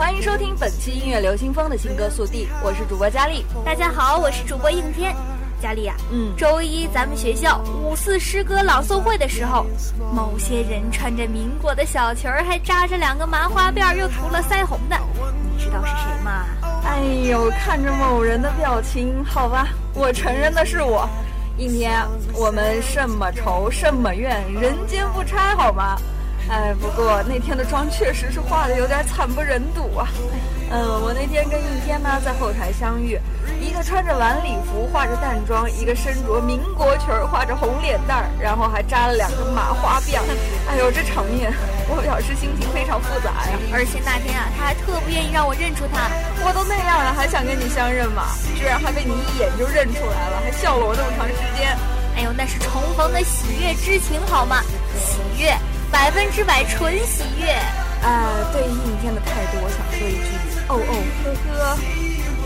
欢迎收听本期音乐流行风的新歌速递，我是主播佳丽。大家好，我是主播应天。佳丽呀，嗯，周一咱们学校五四诗歌朗诵会的时候，某些人穿着民国的小裙儿，还扎着两个麻花辫，又涂了腮红的，你知道是谁吗？哎呦，看着某人的表情，好吧，我承认的是我。应天，我们什么仇什么怨，人间不拆，好吗？哎，不过那天的妆确实是化的有点惨不忍睹啊。嗯，我那天跟应天呢在后台相遇，一个穿着晚礼服，化着淡妆，一个身着民国裙儿，画着红脸蛋儿，然后还扎了两个麻花辫。哎呦，这场面，我表示心情非常复杂呀。而且那天啊，他还特不愿意让我认出他，我都那样了，还想跟你相认吗？居然还被你一眼就认出来了，还笑了我那么长时间。哎呦，那是重逢的喜悦之情，好吗？喜悦。百分之百纯喜悦，呃！对于应天的态度，我想说一句哦哦呵呵。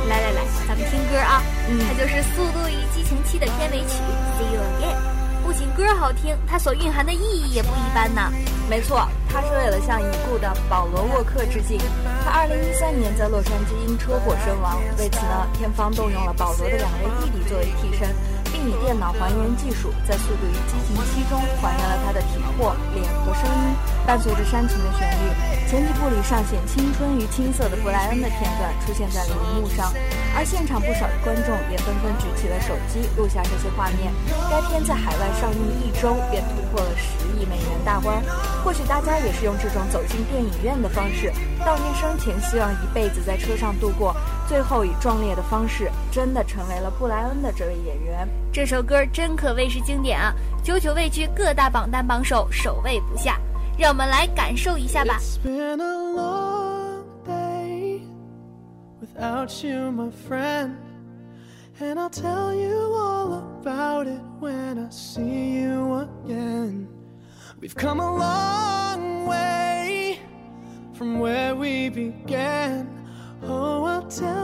来来来，咱们听歌啊，嗯，它就是《速度与激情七》的片尾曲《See You Again》。不仅歌好听，它所蕴含的意义也不一般呢。没错，它是为了向已故的保罗沃克致敬。他二零一三年在洛杉矶因车祸身亡，为此呢，片方动用了保罗的两位弟弟作为替身。并以电脑还原技术，在《速度与激情七》中还原了他的体或、脸和声音。伴随着煽情的旋律，前几部里上显青春与青涩的布莱恩的片段出现在了荧幕上，而现场不少的观众也纷纷举起了手机录下这些画面。该片在海外上映一周便突破了十亿美元大关。或许大家也是用这种走进电影院的方式，悼念生前希望一辈子在车上度过，最后以壮烈的方式，真的成为了布莱恩的这位演员。这首歌真可谓是经典啊，久久位居各大榜单榜首，首位不下。让我们来感受一下吧。And I'll tell you all about it when I see you again. We've come a long way from where we began. Oh, I'll tell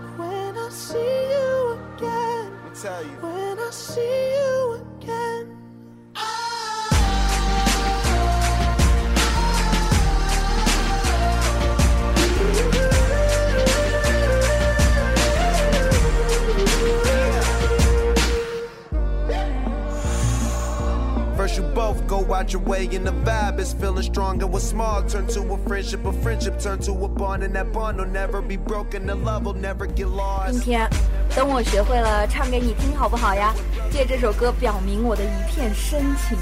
your way and the vibe is feeling strong and what's small turn to a friendship, a friendship turn to a bond. And that bond will never be broken, the love will never get lost. 今天，等我学会了唱给你听好不好呀？借这首歌表明我的一片深情。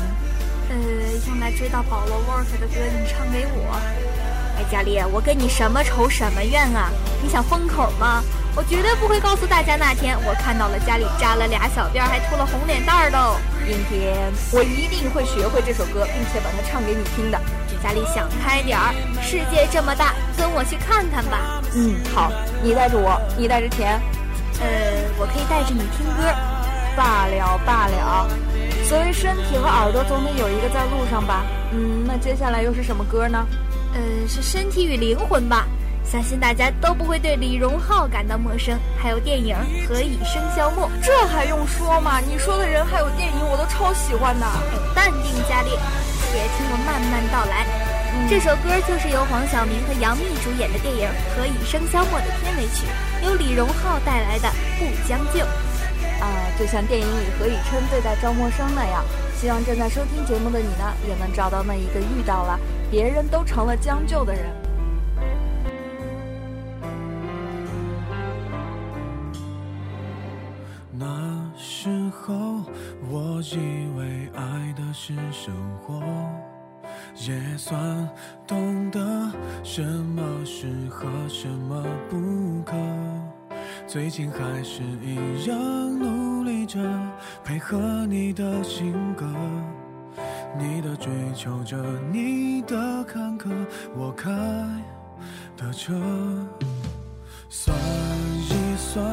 呃，用来追到保罗沃克的歌，你唱给我。哎，佳丽，我跟你什么仇什么怨啊？你想封口吗？我绝对不会告诉大家那天我看到了家里扎了俩小辫，还涂了红脸蛋儿的。今天我一定会学会这首歌，并且把它唱给你听的。家里想开点儿，世界这么大，跟我去看看吧。嗯，好，你带着我，你带着钱。呃，我可以带着你听歌。罢了罢了，所谓身体和耳朵总得有一个在路上吧。嗯，那接下来又是什么歌呢？呃，是身体与灵魂吧。相信大家都不会对李荣浩感到陌生，还有电影《何以笙箫默》，这还用说吗？你说的人还有电影，我都超喜欢的。淡定佳丽，且听我慢慢道来。这首歌就是由黄晓明和杨幂主演的电影《何以笙箫默》的片尾曲，由李荣浩带来的《不将就》。啊，就像电影里何以琛对待赵默笙那样，希望正在收听节目的你呢，也能找到那一个遇到了别人都成了将就的人。那时候我以为爱的是生活，也算懂得什么适合，什么不可。最近还是一样努力着配合你的性格，你的追求着，你的坎坷，我开的车。算一算，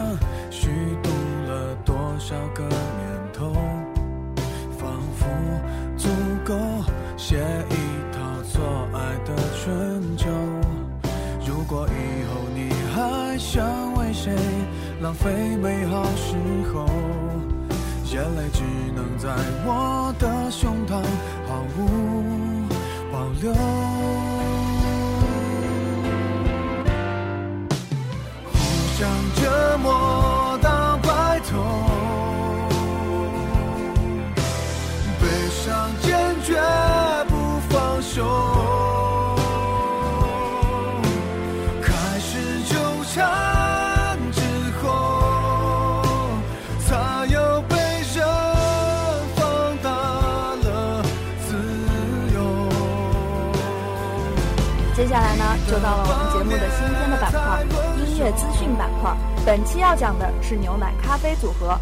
虚度了多少个年头，最美好时候，眼泪只能在我的胸膛毫无保留。互相折磨接下来呢，就到了我们节目的新鲜的板块——音乐资讯板块。本期要讲的是牛奶咖啡组合。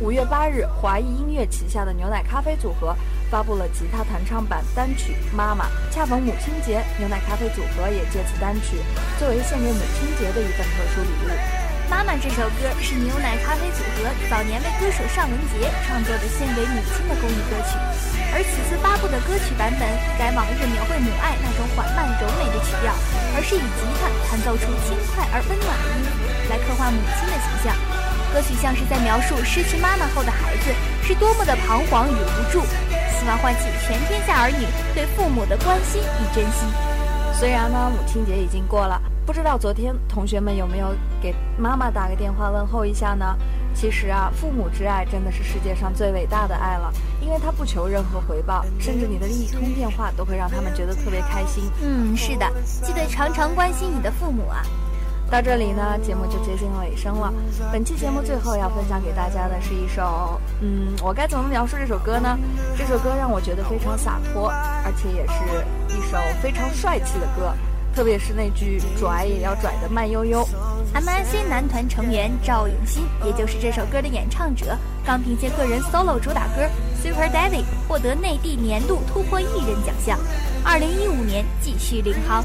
五月八日，华谊音乐旗下的牛奶咖啡组合发布了吉他弹唱版单曲《妈妈》。恰逢母亲节，牛奶咖啡组合也借此单曲作为献给母亲节的一份特殊礼物。《妈妈》这首歌是牛奶咖啡组合早年为歌手尚雯婕创作的献给母亲的公益歌曲，而此次发布的歌曲版本改往日描绘母爱那种缓慢柔美的曲调，而是以吉他弹奏出轻快而温暖的音符来刻画母亲的形象。歌曲像是在描述失去妈妈后的孩子是多么的彷徨与无助，希望唤起全天下儿女对父母的关心与珍惜。虽然呢，母亲节已经过了，不知道昨天同学们有没有给妈妈打个电话问候一下呢？其实啊，父母之爱真的是世界上最伟大的爱了，因为他不求任何回报，甚至你的一通电话都会让他们觉得特别开心。嗯，是的，记得常常关心你的父母啊。到这里呢，节目就接近尾声了。本期节目最后要分享给大家的是一首，嗯，我该怎么描述这首歌呢？这首歌让我觉得非常洒脱，而且也是一首非常帅气的歌，特别是那句“拽也要拽的慢悠悠”。M.I.C 男团成员赵永新，也就是这首歌的演唱者，刚凭借个人 solo 主打歌《Super Daddy》获得内地年度突破艺人奖项。二零一五年继续领航，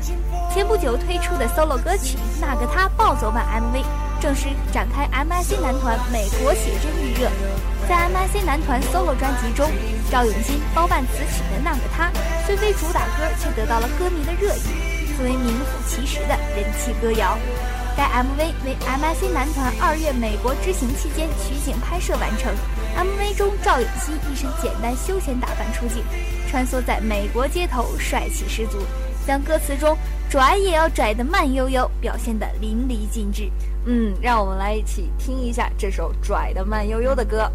前不久推出的 solo 歌曲《那个他》暴走版 MV，正式展开 M.I.C 男团美国写真预热。在 M.I.C 男团 solo 专辑中，赵永新包办词曲的《那个他》，虽非主打歌，却得到了歌迷的热议，作为名副其实的人气歌谣。该 MV 为 M.I.C 男团二月美国之行期间取景拍摄完成。MV 中，赵永熙一身简单休闲打扮出镜，穿梭在美国街头，帅气十足，将歌词中“拽也要拽得慢悠悠”表现得淋漓尽致。嗯，让我们来一起听一下这首拽得慢悠悠的歌。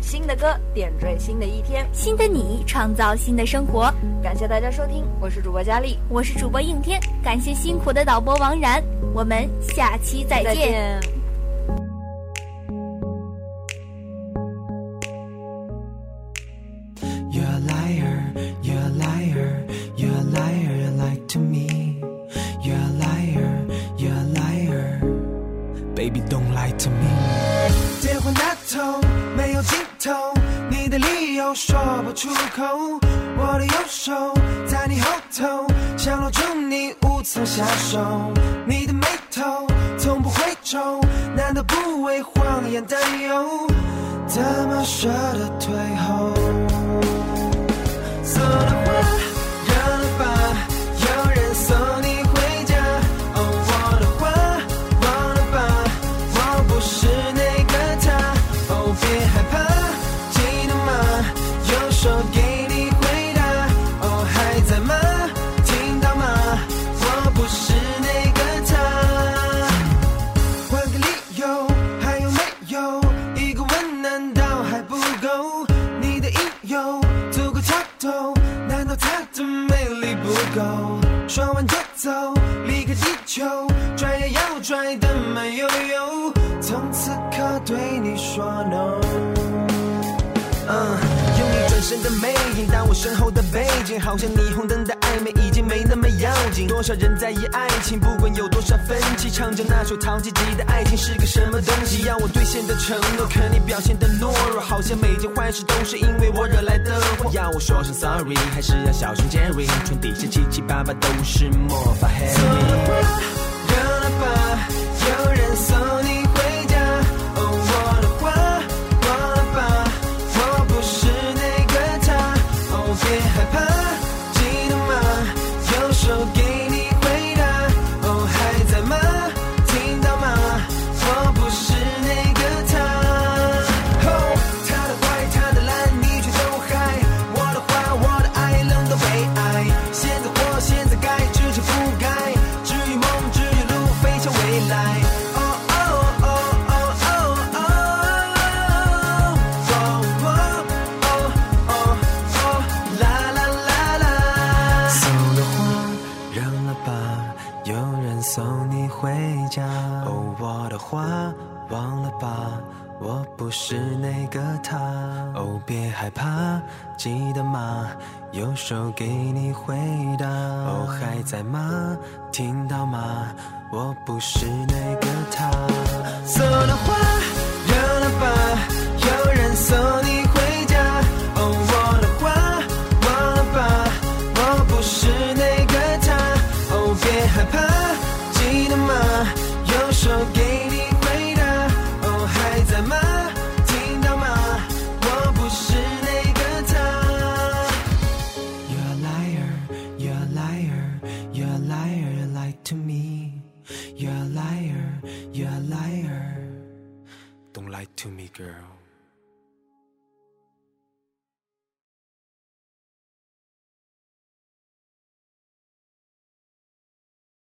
新的歌点缀新的一天，新的你创造新的生活。感谢大家收听，我是主播佳丽，我是主播应天，感谢辛苦的导播王然，我们下期再再见。You're a liar, you're a liar, you're a liar, you lied to me. You're a liar, you're a liar. Baby, don't lie to me. 电话那头没有尽头，你的理由说不出口。我的右手在你后头，想搂住你无从下手。你从不回头，难道不为谎言担忧？怎么舍得退后？说的话说完就走，离开地球，转也要转的慢悠悠。从此刻对你说，No。嗯，有你转身的魅影，但我身后的背景，好像霓虹灯的暧昧已经没那么要紧。多少人在意爱情，不管有多少分歧，唱着那首陶吉吉的爱情是个什么东西？要我兑现的承诺，可你表现的懦弱，好像每件坏事都是因为我惹来的祸。要我说声 sorry，还是要小心 Jerry？床底下七七八八都是魔法黑。别害怕，记得吗？右手给你回答。哦，还在吗？听到吗？我不是那个他。送的花扔了吧，有人送你 girl.